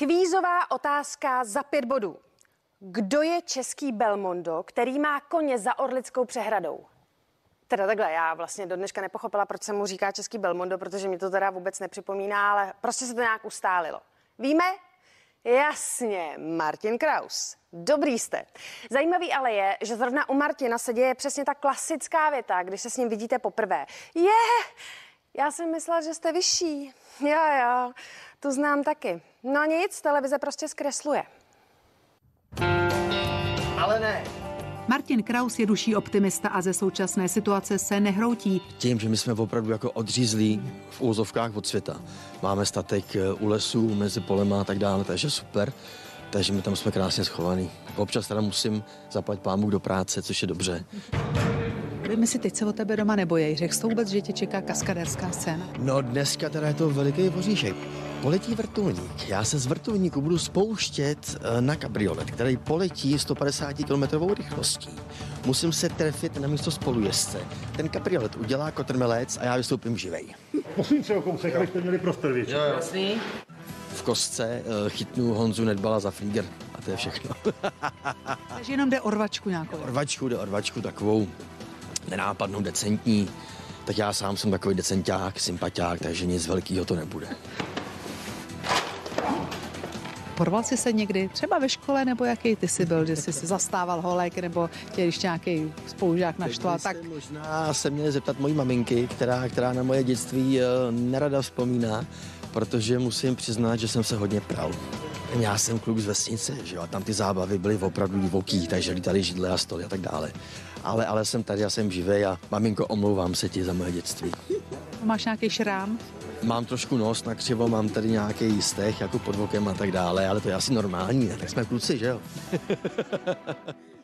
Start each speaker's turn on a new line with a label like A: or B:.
A: Kvízová otázka za pět bodů. Kdo je český Belmondo, který má koně za Orlickou přehradou? Teda takhle, já vlastně do dneška nepochopila, proč se mu říká český Belmondo, protože mi to teda vůbec nepřipomíná, ale prostě se to nějak ustálilo. Víme? Jasně, Martin Kraus. Dobrý jste. Zajímavý ale je, že zrovna u Martina se děje přesně ta klasická věta, když se s ním vidíte poprvé. Je, já jsem myslela, že jste vyšší. Jo, jo, tu znám taky. No nic, televize prostě zkresluje.
B: Ale ne.
C: Martin Kraus je duší optimista a ze současné situace se nehroutí.
B: Tím, že my jsme opravdu jako odřízlí v úzovkách od světa. Máme statek eh, u lesů, mezi polema a tak dále, takže super. Takže my tam jsme krásně schovaný. Občas teda musím zaplatit pámu do práce, což je dobře.
C: Vy si teď se o tebe doma nebojí. Řekl jsi to vůbec, že tě čeká kaskaderská scéna?
B: No dneska teda je to veliký voříšek. Poletí vrtulník. Já se z vrtulníku budu spouštět eh, na kabriolet, který poletí 150 km rychlostí. Musím se trefit na místo spolujezdce. Ten kabriolet udělá kotrmelec a já vystoupím živej.
D: Posuň se o kousek, abyste měli prostor větší.
B: Jasný. V kostce eh, chytnu Honzu Nedbala za flíger a to je všechno.
C: Takže jenom jde o rvačku nějakou.
B: Orvačku, jde orvačku takovou nenápadnou, decentní. Tak já sám jsem takový decenták, sympatiák, takže nic velkého to nebude.
C: Porval jsi se někdy, třeba ve škole, nebo jaký ty jsi byl, že jsi si zastával holek, nebo tě když nějaký spolužák naštval, tak...
B: Se možná se měli zeptat mojí maminky, která, která na moje dětství uh, nerada vzpomíná, protože musím přiznat, že jsem se hodně pral. Já jsem kluk z vesnice, že jo, a tam ty zábavy byly opravdu divoký, takže lítali židle a stoly a tak dále. Ale, ale jsem tady, já jsem živý a maminko, omlouvám se ti za moje dětství.
C: Máš nějaký šrám?
B: Mám trošku nos na křivo, mám tady nějaký stech jako pod vokem a tak dále, ale to je asi normální, ne? tak jsme kluci, že jo?